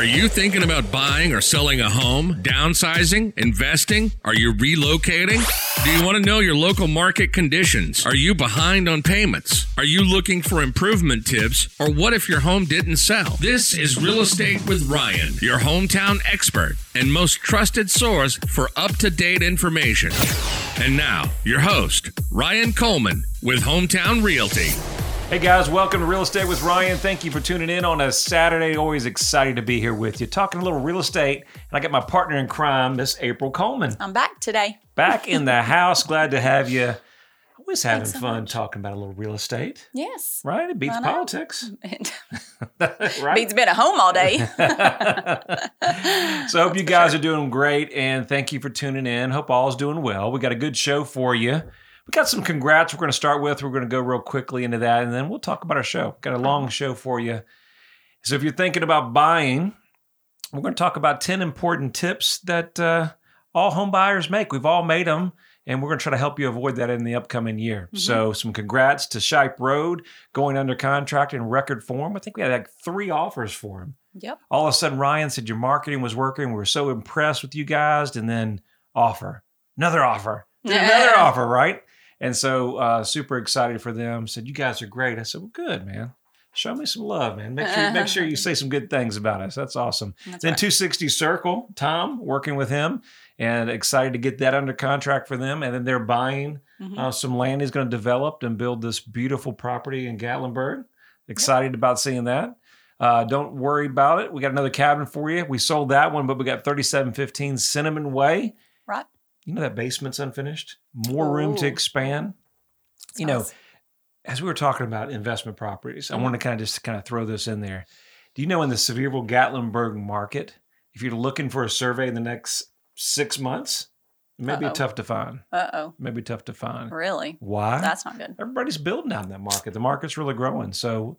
Are you thinking about buying or selling a home, downsizing, investing? Are you relocating? Do you want to know your local market conditions? Are you behind on payments? Are you looking for improvement tips? Or what if your home didn't sell? This is Real Estate with Ryan, your hometown expert and most trusted source for up to date information. And now, your host, Ryan Coleman with Hometown Realty. Hey guys, welcome to Real Estate with Ryan. Thank you for tuning in on a Saturday. Always excited to be here with you, talking a little real estate. And I got my partner in crime, Miss April Coleman, I'm back today. back in the house. Glad to have you. Always having so fun much. talking about a little real estate, Yes. right? It beats politics, It right? beats being at home all day. so I hope you guys are doing great, and thank you for tuning in. Hope all's doing well. We got a good show for you. We got some congrats we're going to start with. We're going to go real quickly into that, and then we'll talk about our show. Got a long show for you. So if you're thinking about buying, we're going to talk about 10 important tips that uh, all home buyers make. We've all made them, and we're going to try to help you avoid that in the upcoming year. So some congrats to Shipe Road going under contract in record form. I think we had like three offers for him yep. all of a sudden Ryan said your marketing was working. We were so impressed with you guys, and then offer another offer, another offer, right? And so uh, super excited for them. Said you guys are great. I said, well, good man. Show me some love, man. Make sure make sure you say some good things about us. That's awesome. That's then right. 260 Circle, Tom working with him, and excited to get that under contract for them. And then they're buying Mhm. uh, some land. He's going to develop and build this beautiful property in Gatlinburg. Excited about seeing that. Uh, don't worry about it. We got another cabin for you. We sold that one, but we got 3715 Cinnamon Way. You know that basement's unfinished. More room to Ooh. expand. You know, Nice. as we were talking about investment properties, I Mhm. want to kind of just kind of throw this in there. Do you know in the Sevierville Gatlinburg market, if you're looking for a survey in the next six months, it may be Uh-oh. tough to find. Uh oh. Maybe tough to find. Really? Why? That's not good. everybody's building out in that market. The market's really growing. So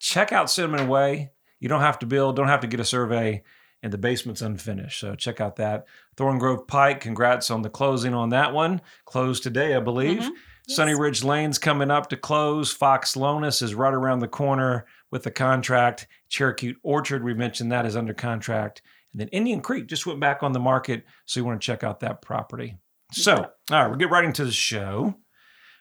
check out Cinnamon Way. You don't have to build, don't have to get a survey, and the basement's unfinished. So check out that. Thorn Grove Pike, congrats on the closing on that one. Closed today, I believe. Mhm. Sunny Ridge Lane's coming up to close. Fox Lonas is right around the corner with the contract. Cherokee Orchard, we mentioned that is under contract. And then Indian Creek just went back on the market. So you want to check out that property. So, all right, we'll get right into the show.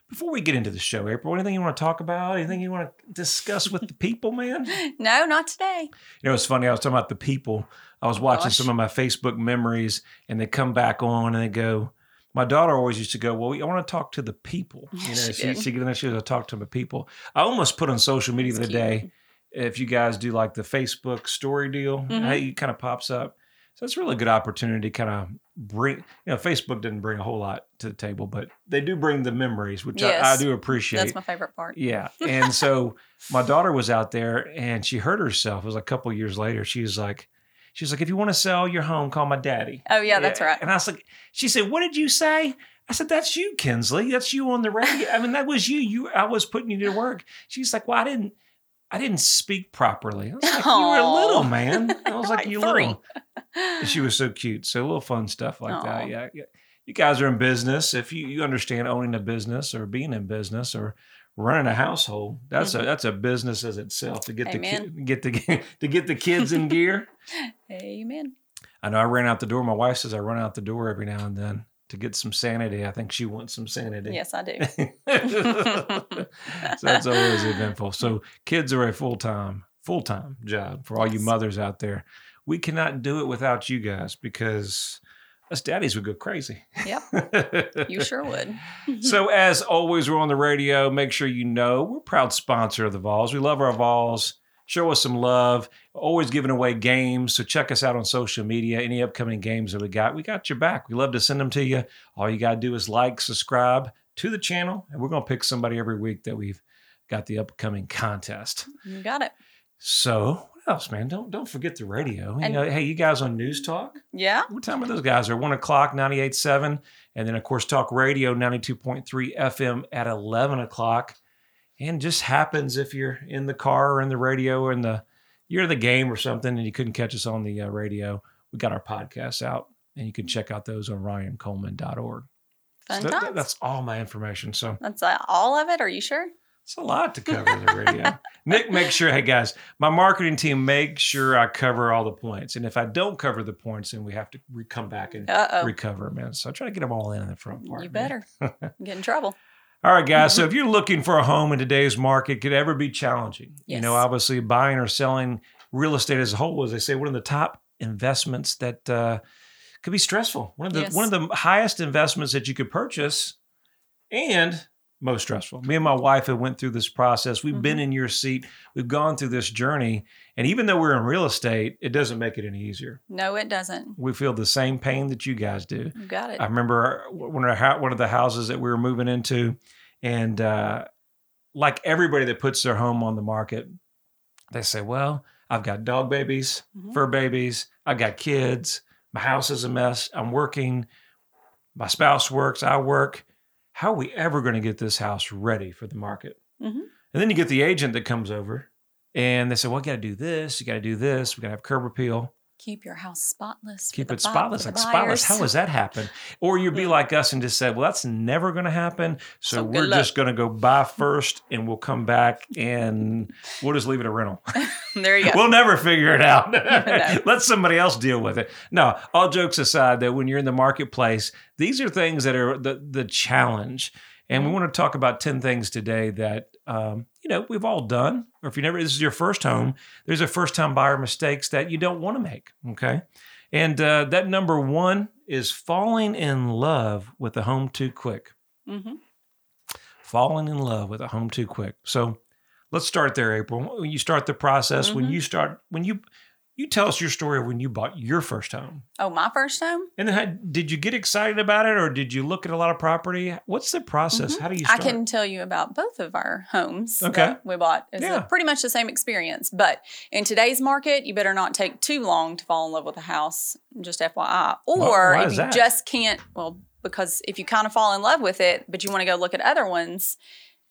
Before we get into the show, April, anything you want to talk about? Anything you want to discuss with the people, man? No, not today. You know, it's funny. I was talking about the people. I was watching gosh. some of my Facebook memories, and they come back on and they go, my daughter always used to go, Well, I want to talk to the people. You know, She she, she get in there, she goes, I talk to the people. I almost put on social media the other day, if you guys do like the Facebook story deal, Mhm. hey, it kind of pops up. So it's really a really good opportunity to kind of bring, you know, Facebook didn't bring a whole lot to the table, but they do bring the memories, which I, I do appreciate. That's my favorite part. Yeah. And so my daughter was out there and she hurt herself. It was a couple years later. She was like, she was like, if you want to sell your home, call my daddy. Oh, yeah, that's right. And I was like, she said, what did you say? I said, that's you, Kinsley. That's you on the radio. I mean, that was you. You, I was putting you to work. She's like, well, I didn't, I didn't speak properly. I was like, you were Aw. little, man. I was like, Like you three. little. And She was so cute. So a little fun stuff like Aw. that. Yeah. yeah. You guys are in business. If you, you understand owning a business or being in business or running a household, that's a that's a business as itself to get the ki- Mm-hmm. Get the to get the kids in gear. Amen. I know I ran out the door. My wife says I run out the door every now and then to get some sanity. I think she wants some sanity. Yes, I do. so that's always eventful. So kids are a full time full time job for all you mothers out there. We cannot do it without you guys because us daddies would go crazy. Yep. You sure would. so as always, we're on the radio. Make sure you know we're a proud sponsor of the Vols. We love our Vols. Show us some love. Always giving away games. So check us out on social media. Any upcoming games that we got, we got your back. We love to send them to you. All you got to do is like, subscribe to the channel, and we're going to pick somebody every week that we've got the upcoming contest. You got it. So what else, man? Don't don't forget the radio. You And- know, hey, you guys on News Talk? Yeah. What time are those guys? They're one o'clock, 98.7. And then, of course, Talk Radio, 92.3 FM at 11 o'clock. And just happens if you're in the car or in the radio or in the, you're in the game or something and you couldn't catch us on the uh, radio, we got our podcasts out and you can check out those on ryancoleman.org. Fun So that- that's all my information. So That's uh, all of it. Are you sure? it's a lot to cover the radio. Nick make sure, hey guys, my marketing team make sure I cover all the points. And if I don't cover the points, then we have to re- come back and Uh oh. recover, man. So I try to get them all in in the front part. You better get in trouble. All right, guys. So if you're looking for a home in today's market, could ever be challenging. You know, obviously buying or selling real estate as a whole, as they say, one of the top investments that uh, could be stressful. One of the Yes. one of the highest investments that you could purchase, and most stressful. Me and my wife have went through this process. We've been in your seat. We've gone through this journey, and even though we're in real estate, it doesn't make it any easier. No, it doesn't. We feel the same pain that you guys do. You got it. I remember one of, our, one of the houses that we were moving into, and uh, like everybody that puts their home on the market, they say, "Well, I've got dog babies, Mhm. fur babies, I've got kids, my house is a mess, I'm working, my spouse works, I work. How are we ever going to get this house ready for the market?" Mhm. And then you get the agent that comes over, and they say, "Well, you got to do this, you got to do this, we got to have curb appeal." Keep your house spotless. keep it spotless. Like spotless. How does that happen? Or you'd be Yeah. like us and just say, "Well, that's never going to happen." So, So we're just going to go buy first, and we'll come back and we'll just leave it a rental. there you go. we'll never figure it out. No. Let somebody else deal with it. No, all jokes aside, that when you're in the marketplace, these are things that are the the challenge. And we want to talk about 10 things today that, um, you know, we've all done. Or if you never, this is your first home, there's a first time buyer mistakes that you don't want to make. Okay. And uh, that number one is falling in love with the home too quick. hmm Falling in love with a home too quick. So let's start there, April. When you start the process, when Mhm. you start, when you, you tell us your story of when you bought your first home. Oh, my first home. And then how, did you get excited about it or did you look at a lot of property? What's the process? Mhm. How do you I can tell you about both of our homes Okay. we bought. It's Yeah. pretty much the same experience. But in today's market, you better not take too long to fall in love with a house, just FYI. Or why if you that? just can't, well, because if you kind of fall in love with it, but you want to go look at other ones,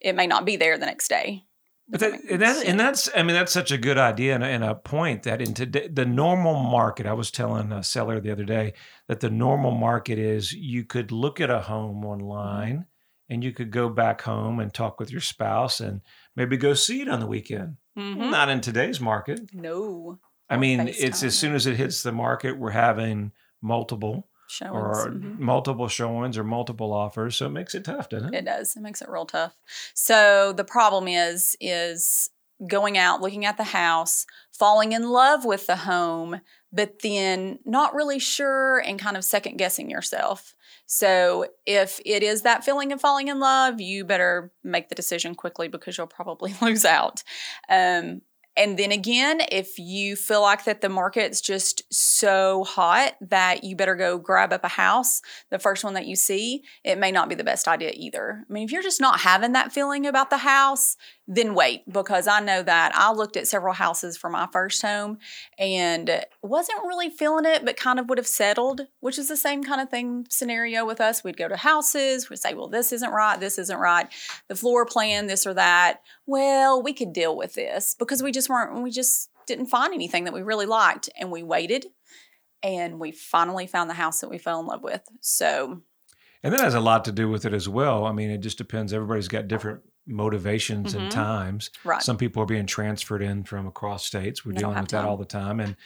it may not be there the next day. But that, and, that, and that's, I mean, that's such a good idea and a, and a point that in today, the normal market, I was telling a seller the other day that the normal market is you could look at a home online and you could go back home and talk with your spouse and maybe go see it on the weekend. Mhm. Not in today's market. No I mean, it's as soon as it hits the market, we're having multiple showings. or Mhm. multiple showings or multiple offers. So it makes it tough, doesn't it? It does. It makes it real tough. So the problem is is going out, looking at the house, falling in love with the home, but then not really sure and kind of second guessing yourself. So if it is that feeling of falling in love, you better make the decision quickly because you'll probably lose out. Um, and then again, if you feel like that the market's just so hot that you better go grab up a house, the first one that you see, it may not be the best idea either. I mean, if you're just not having that feeling about the house, then wait because I know that I looked at several houses for my first home and wasn't really feeling it, but kind of would have settled, which is the same kind of thing scenario with us. We'd go to houses, we'd say, well, this isn't right, this isn't right, the floor plan, this or that. Well, we could deal with this because we just weren't, we just didn't find anything that we really liked. And we waited and we finally found the house that we fell in love with. So, And that has a lot to do with it as well. I mean, it just depends. Everybody's got different motivations and Mhm. times. right. Some people are being transferred in from across states. We're They dealing with that all the time. And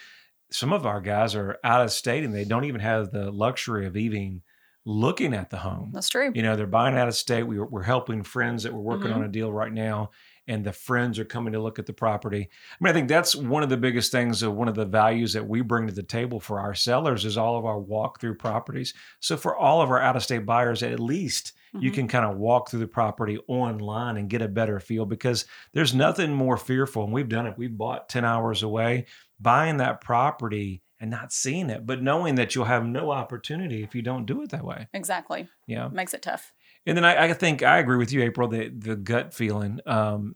some of our guys are out of state and they don't even have the luxury of even looking at the home. That's true. You know, they're buying out of state. We, we're helping friends that we're working Mhm. on a deal right now, and the friends are coming to look at the property. I mean, I think that's one of the biggest things of one of the values that we bring to the table for our sellers is all of our walk through properties. So for all of our out of state buyers, at least you Mhm. can kind of walk through the property online and get a better feel because there's nothing more fearful. And we've done it. We've bought 10 hours away, buying that property and not seeing it, but knowing that you'll have no opportunity if you don't do it that way. Exactly. Yeah. Makes it tough. And then I, I think I agree with you, April. The the gut feeling, um,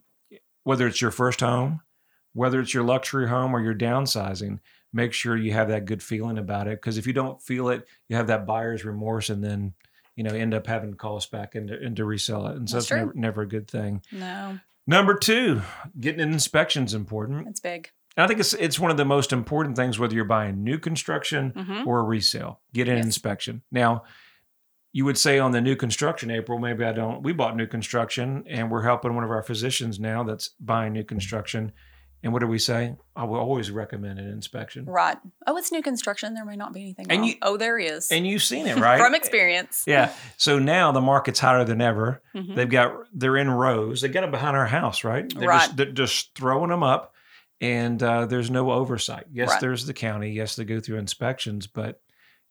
whether it's your first home, whether it's your luxury home or you're downsizing, make sure you have that good feeling about it. Because if you don't feel it, you have that buyer's remorse, and then you know end up having to call us back and to, and to resell it, and so That's that's never, never a good thing. No, Number two, getting an inspection is important. it's big. And I think it's it's one of the most important things, whether you're buying new construction hmm or a resale. Get an Yes. inspection. Now, you would say on the new construction, April, maybe I don't. We bought new construction and we're helping one of our physicians now that's buying new construction. And what do we say? I will always recommend an inspection. Right. Oh, it's new construction. There may not be anything And wrong. you- oh, there is. And you've seen it, right? From experience. Yeah. So now the market's hotter than ever. Mhm. They've got they're in rows. They got them behind our house, right? They're Right. Just, they're just throwing them up, and uh, there's no oversight. Yes, Right. there's the county. Yes, they go through inspections, but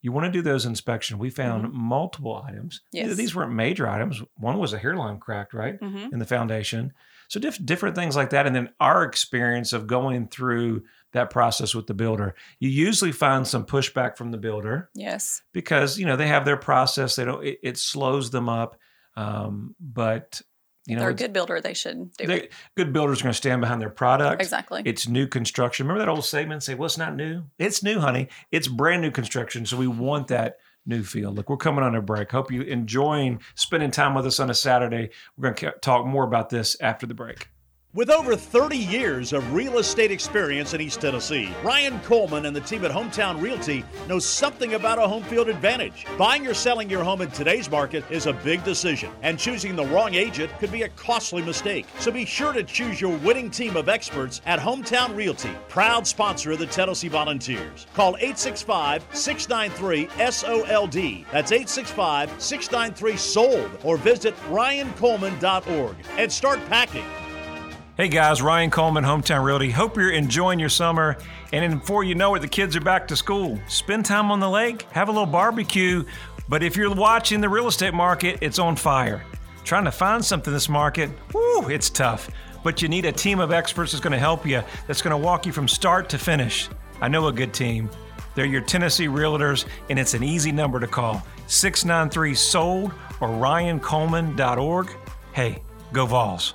you want to do those inspections. We found multiple items. Mm-hmm. Yes. These weren't major items. One was a hairline cracked, right, Mhm. in the foundation. So diff- different things like that, and then our experience of going through that process with the builder. You usually find some pushback from the builder Yes. because you know they have their process. They don't. It, it slows them up. Um, but you know, They're a good builder. They should do it. good builders are going to stand behind their product. Exactly. It's new construction. Remember that old statement? Say, "Well, it's not new. It's new, honey. It's brand new construction." So we want that new feel. Look, we're coming on a break. Hope you enjoying spending time with us on a Saturday. We're going to talk more about this after the break. With over 30 years of real estate experience in East Tennessee, Ryan Coleman and the team at Hometown Realty know something about a home field advantage. Buying or selling your home in today's market is a big decision, and choosing the wrong agent could be a costly mistake. So be sure to choose your winning team of experts at Hometown Realty, proud sponsor of the Tennessee Volunteers. Call 865 693 SOLD. That's 865 693 SOLD, or visit ryancoleman.org and start packing. Hey guys, Ryan Coleman, Hometown Realty. Hope you're enjoying your summer. And before you know it, the kids are back to school. Spend time on the lake, have a little barbecue. But if you're watching the real estate market, it's on fire. Trying to find something in this market, whoo, it's tough. But you need a team of experts that's going to help you, that's going to walk you from start to finish. I know a good team. They're your Tennessee Realtors, and it's an easy number to call 693 SOLD or ryancoleman.org. Hey, go Vols.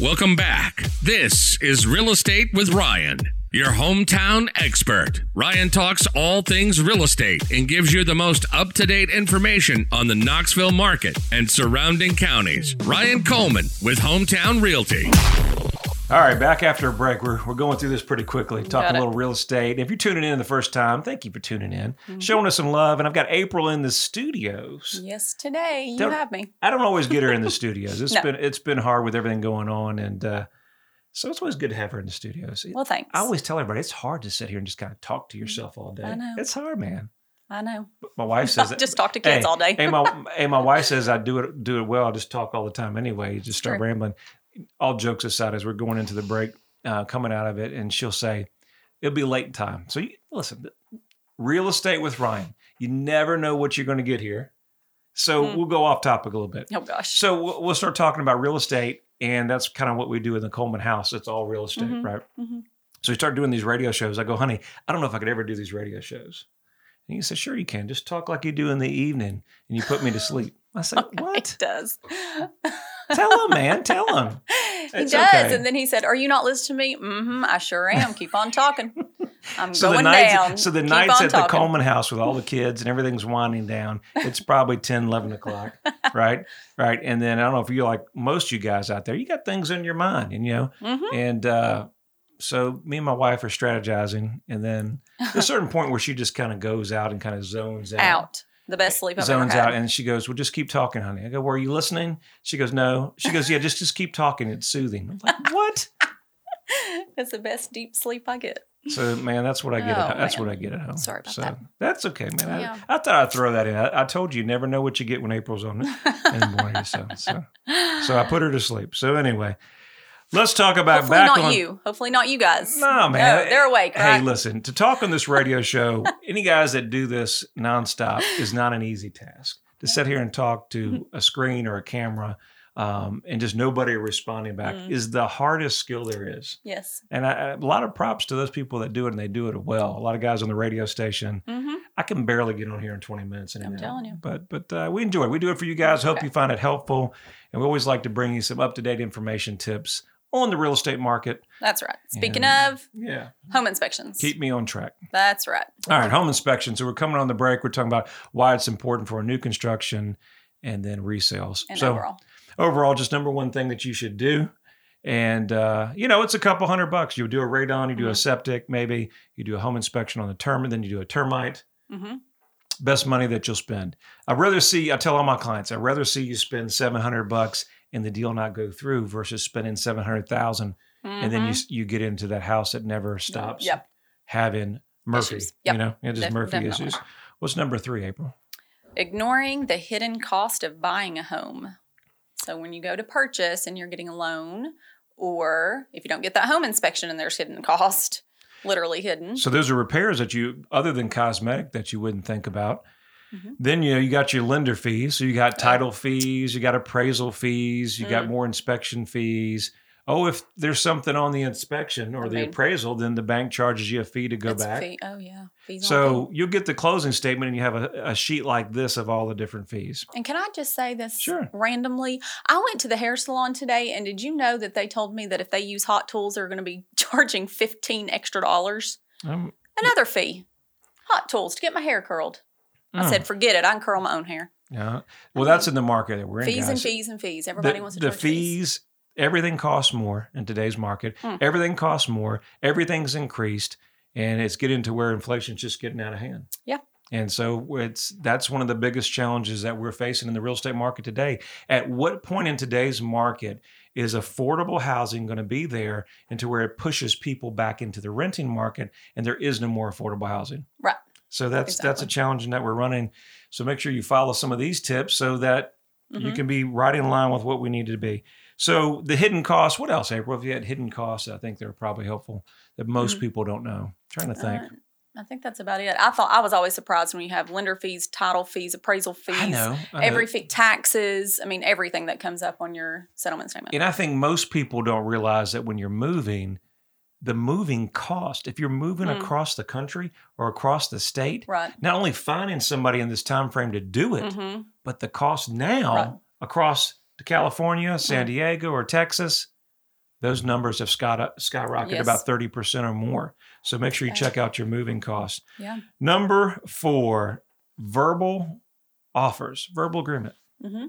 Welcome back. This is Real Estate with Ryan, your hometown expert. Ryan talks all things real estate and gives you the most up to date information on the Knoxville market and surrounding counties. Ryan Coleman with Hometown Realty. All right, back after a break. We're, we're going through this pretty quickly, talking a little real estate. If you're tuning in the first time, thank you for tuning in, showing us some love. And I've got April in the studios. Yes, today you Don't- have me. I don't always get her in the studios. It's No. been it's been hard with everything going on, and uh, so it's always good to have her in the studios. Well, thanks. I always tell everybody it's hard to sit here and just kind of talk to yourself all day. I know. It's hard, man. I know. My wife says that- Just talk to kids Hey, all day. hey, my hey, my wife says I do it do it well. I just talk all the time anyway. You just start True. rambling. All jokes aside, as we're going into the break, uh, coming out of it, and she'll say it'll be late time. So you, listen, real estate with Ryan. You never know what you're going to get here. So Mm. we'll go off topic a little bit. oh gosh. So we'll we'll start talking about real estate, and that's kind of what we do in the Coleman house. It's all real estate, Mhm, right? mhm. So we start doing these radio shows. I go, honey, I don't know if I could ever do these radio shows. And he said, sure you can. Just talk like you do in the evening, and you put me to sleep. I said, what? It does. Tell him, man. Tell him. he does. okay. And then he said, Are you not listening to me? Mm-hmm. I sure am. Keep on talking. I'm So the going nights, down. so the Keep nights at the. Coleman house with all the kids and everything's winding down. It's probably 10, 11 o'clock, right? Right. And then I don't know if you're like most of you guys out there, you got things in your mind, and you know, Mhm. And uh, so me and my wife are strategizing, and then there's a certain point where she just kind of goes out and kind of zones out. Out. The best sleep I've zones out, and she goes, "Well, just keep talking, honey." I go, "Were you listening?" She goes, "No." She goes, "Yeah, just just keep talking. It's soothing." I'm like, "What?" it's the best deep sleep I get. So, man, that's what I get. Oh, at, that's man. what I get at home. Sorry about so, that. That's okay, man. Yeah. I, I thought I'd throw that in. I, I told you, you never know what you get when April's on in the morning. So, so, so I put her to sleep. So anyway, let's talk about Hopefully back not on. you. Hopefully not you guys. No, man. No, they're awake, Hey, right? listen, to talk on this radio show, any guys that do this nonstop is not an easy task. To sit here and talk to a screen or a camera um, and just nobody responding back Mm. is the hardest skill there is. Yes. And I, a lot of props to those people that do it and they do it well. A lot of guys on the radio station, hmm I can barely get on here in 20 minutes. I'm telling you. But but uh, we enjoy it. We do it for you guys. Hope Okay. you find it helpful. And we always like to bring you some up to date information tips on the real estate market. That's right. Speaking And- of Yeah. home inspections, Keep me on track. that's right. All right, home inspection. So we're coming on the break. We're talking about why it's important for a new construction and then resales. And so overall, overall, just number one thing that you should do. And uh, you know, it's a couple hundred bucks. You do a radon, you do a Mhm. septic, maybe you do a home inspection on the termite, then you do a termite. hmm Best money that you'll spend. I'd rather see. I tell all my clients, I'd rather see you spend seven hundred bucks and the deal not go through versus spending seven hundred thousand and then you you get into that house that never stops Mm-hmm. Yep. having Murphy. Yep. You know, yeah, just Murphy definitely. issues. What's number three, April? ignoring the hidden cost of buying a home. So when you go to purchase and you're getting a loan, or if you don't get that home inspection and there's hidden cost, literally hidden. So those are repairs that you, other than cosmetic, that you wouldn't think about. Mhm. Then you know you got your lender fees, so you got title fees, you got appraisal fees, you got Mm. more inspection fees. Oh, if there's something on the inspection or I the mean- appraisal, then the bank charges you a fee to go back. fee. Oh yeah, fees. So you'll get the closing statement, and you have a, a sheet like this of all the different fees. And can I just say this Sure. randomly? I went to the hair salon today, and did you know that they told me that if they use hot tools, they're going to be charging fifteen extra dollars? Um, Another fee. Hot tools to get my hair curled. I mm, said, forget it. I can curl my own hair. yeah. Well, that's in the market that we're in. Fees and fees and fees. Everybody the, wants to the fees. fees everything costs more in today's market Hmm. everything costs more everything's increased and it's getting to where inflation's just getting out of hand Yeah. and so it's that's one of the biggest challenges that we're facing in the real estate market today at what point in today's market is affordable housing going to be there into where it pushes people back into the renting market and there is no more affordable housing Right. So that's that's a Exactly. challenge that we're running so make sure you follow some of these tips so that you Mhm. can be right in line with what we need to be. So the hidden costs. What else, April? If you had hidden costs, I think they're probably helpful that most Mhm. people don't know. trying to think. Uh, I think that's about it. I thought I was always surprised when you have lender fees, title fees, appraisal fees, I know. I know. every fee, taxes. I mean, everything that comes up on your settlement statement. and I think most people don't realize that when you're moving, the moving cost. If you're moving Mm. across the country or across the state, right. not only finding somebody in this time frame to do it, hmm but the cost now Right. across to California, San Mm. Diego, or Texas, those numbers have sky- skyrocketed Yes. about 30% or more. So make sure you check out your moving costs. Yeah. Number four, verbal offers, verbal agreement. hmm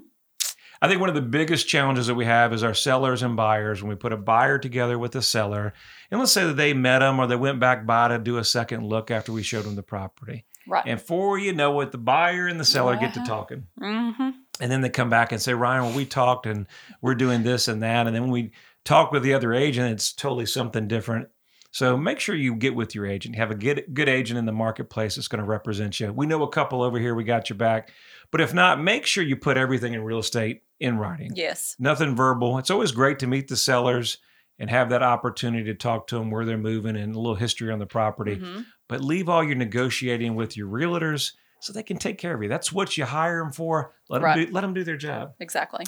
I think one of the biggest challenges that we have is our sellers and buyers when we put a buyer together with a seller. And let's say that they met them or they went back by to do a second look after we showed them the property. Right. And before you know it, the buyer and the seller get to Uh-huh. talking. hmm And then they come back and say, Ryan, well, we talked and we're doing this and that. And then when we talk with the other agent, it's totally something different. So make sure you get with your agent. Have a good, good agent in the marketplace that's going to represent you. We know a couple over here, we got your back. But if not, make sure you put everything in real estate in writing. Yes. Nothing verbal. It's always great to meet the sellers and have that opportunity to talk to them where they're moving and a little history on the property. hmm But leave all your negotiating with your realtors so they can take care of you. That's what you hire them for. Let them, do, let them do their job. Exactly.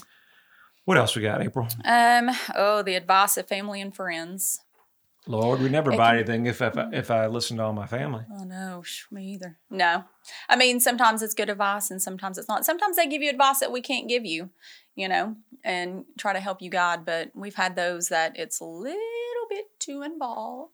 What else we got, April? Um. Oh, the advice of family and friends. Lord, we never It buy can- anything if if, I- mm-hmm. if I listen to all my family. Oh no, me either. No, I mean sometimes it's good advice and sometimes it's not. Sometimes they give you advice that we can't give you, you know, and try to help you guide. But we've had those that it's a little bit too involved.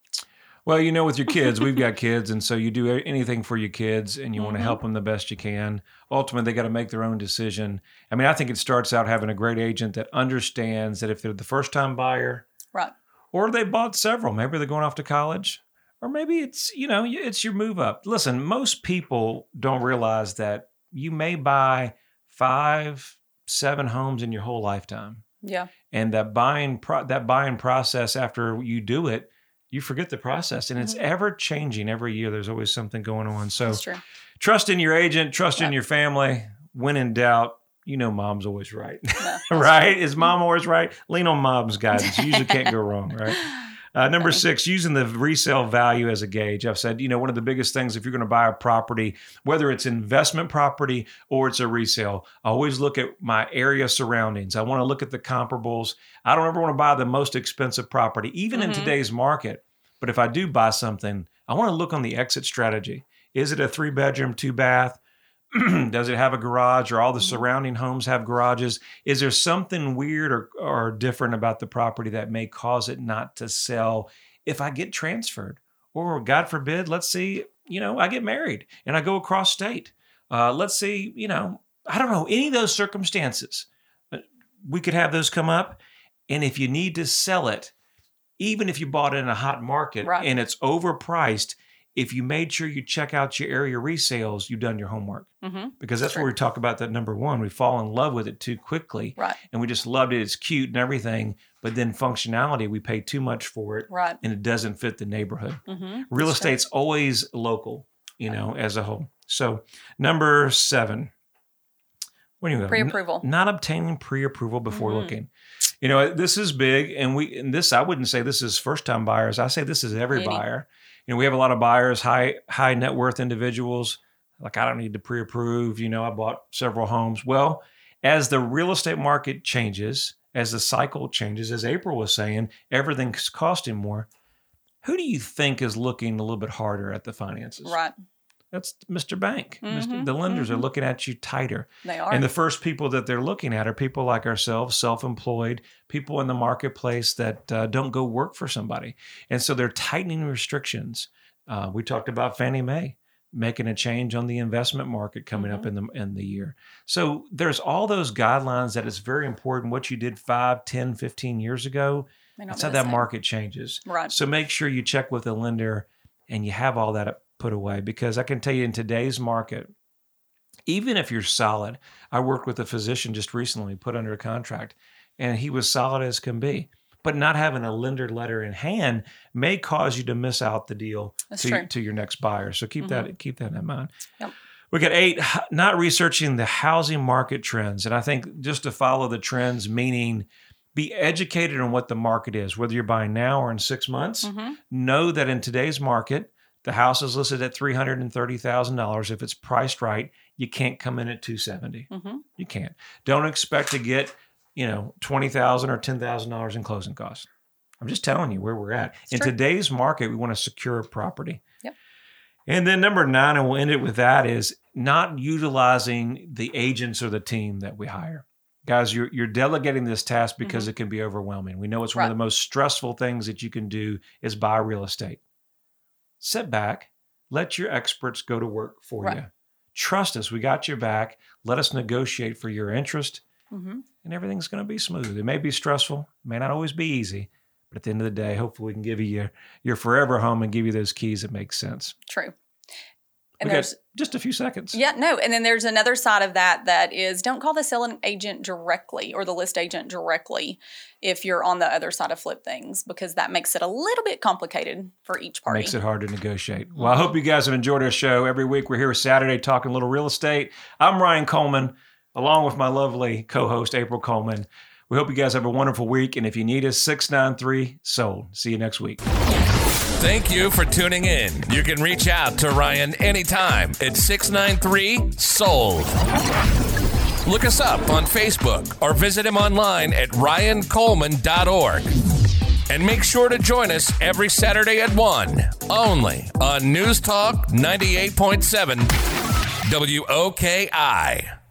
Well, you know, with your kids, we've got kids, and so you do anything for your kids, and you want to mm-hmm. help them the best you can. Ultimately, they got to make their own decision. I mean, I think it starts out having a great agent that understands that if they're the first time buyer, Right. Or they bought several, maybe they're going off to college, or maybe it's you know it's your move up. Listen, most people don't realize that you may buy five, seven homes in your whole lifetime. Yeah. And that buying pro- that buying process after you do it, you forget the process and it's Mhm. ever changing every year. There's always something going on. So That's true. trust in your agent, trust in your family. When in doubt, you know mom's always right. No, right? Is mom always right? Lean on mom's guidance. You usually can't go wrong, right? Uh, number six, using the resale value as a gauge. I've said, you know, one of the biggest things if you're going to buy a property, whether it's investment property or it's a resale, I always look at my area surroundings. I want to look at the comparables. I don't ever want to buy the most expensive property, even in Mhm. today's market. But if I do buy something, I want to look on the exit strategy. Is it a three bedroom, two bath? Does it have a garage or all the surrounding homes have garages? Is there something weird or, or different about the property that may cause it not to sell if I get transferred? Or God forbid, let's see, you know, I get married and I go across state. Uh, let's see, you know, I don't know, any of those circumstances. Uh, We could have those come up. And if you need to sell it, even if you bought it in a hot market Right. and it's overpriced, if you made sure you check out your area resales, you've done your homework hmm because that's Sure. where we talk about that number one. We fall in love with it too quickly Right. and we just loved it. It's cute and everything, but then functionality, we pay too much for it Right. and it doesn't fit the neighborhood. hmm Real estate's always local, you know, as a whole. So, number seven. What do you got? Pre-approval. N- not obtaining pre-approval before Mhm. looking. You know, this is big, and we and this I wouldn't say this is first-time buyers. I say this is every Any. buyer. You know, we have a lot of buyers, high high net worth individuals. Like I don't need to pre-approve. You know, I bought several homes. Well, as the real estate market changes, as the cycle changes, as April was saying, everything's costing more. Who do you think is looking a little bit harder at the finances? Right. That's Mr. Bank. Mr. Mhm, The lenders are mhm. looking at you tighter. They are. And the first people that they're looking at are people like ourselves, self employed, people in the marketplace that uh, don't go work for somebody. And so they're tightening restrictions. Uh, we talked about Fannie Mae making a change on the investment market coming up in the in the year. So there's all those guidelines that it's very important what you did 5, 10, 15 years ago. That's how that market changes. Right. So make sure you check with a lender and you have all that put away because I can tell you in today's market, even if you're solid, I worked with a physician just recently, put under a contract, and he was solid as can be. But not having a lender letter in hand may cause you to miss out the deal to, to your next buyer. So keep that keep that in mind. Yep. We got eight, not researching the housing market trends. And I think just to follow the trends, meaning be educated on what the market is, whether you're buying now or in six months hmm know that in today's market, the house is listed at three hundred and thirty thousand dollars. If it's priced right, you can't come in at two seventy. hmm You can't. Don't expect to get you know twenty thousand or ten thousand dollars in closing costs. I'm just telling you where we're at in true. today's market. We want to secure property. Yep. And then number nine, and we'll end it with that is not utilizing the agents or the team that we hire. Guys, you're, you're delegating this task because it can be overwhelming. We know it's one of Mm-hmm. The most stressful things that you can do is buy real estate. Sit back, let your experts go to work for Right. you. Trust us, we got your back. Let us negotiate for your interest, hmm and everything's going to be smooth. It may be stressful, it may not always be easy, but at the end of the day, hopefully we can give you your, your forever home and give you those keys that make sense. True. And we there's just a few seconds. yeah, no, and then there's another side of that that is don't call the selling agent directly or the list agent directly if you're on the other side of flip things because that makes it a little bit complicated for each party. Makes it hard to negotiate. Well, I hope you guys have enjoyed our show. Every week we're here Saturday talking a little real estate. I'm Ryan Coleman, along with my lovely co host, April Coleman. We hope you guys have a wonderful week. And if you need us, 693 sold. See you next week. Thank you for tuning in. You can reach out to Ryan anytime at 693 Sold. Look us up on Facebook or visit him online at ryancoleman.org. And make sure to join us every Saturday at 1, only on News Talk 98.7 WOKI.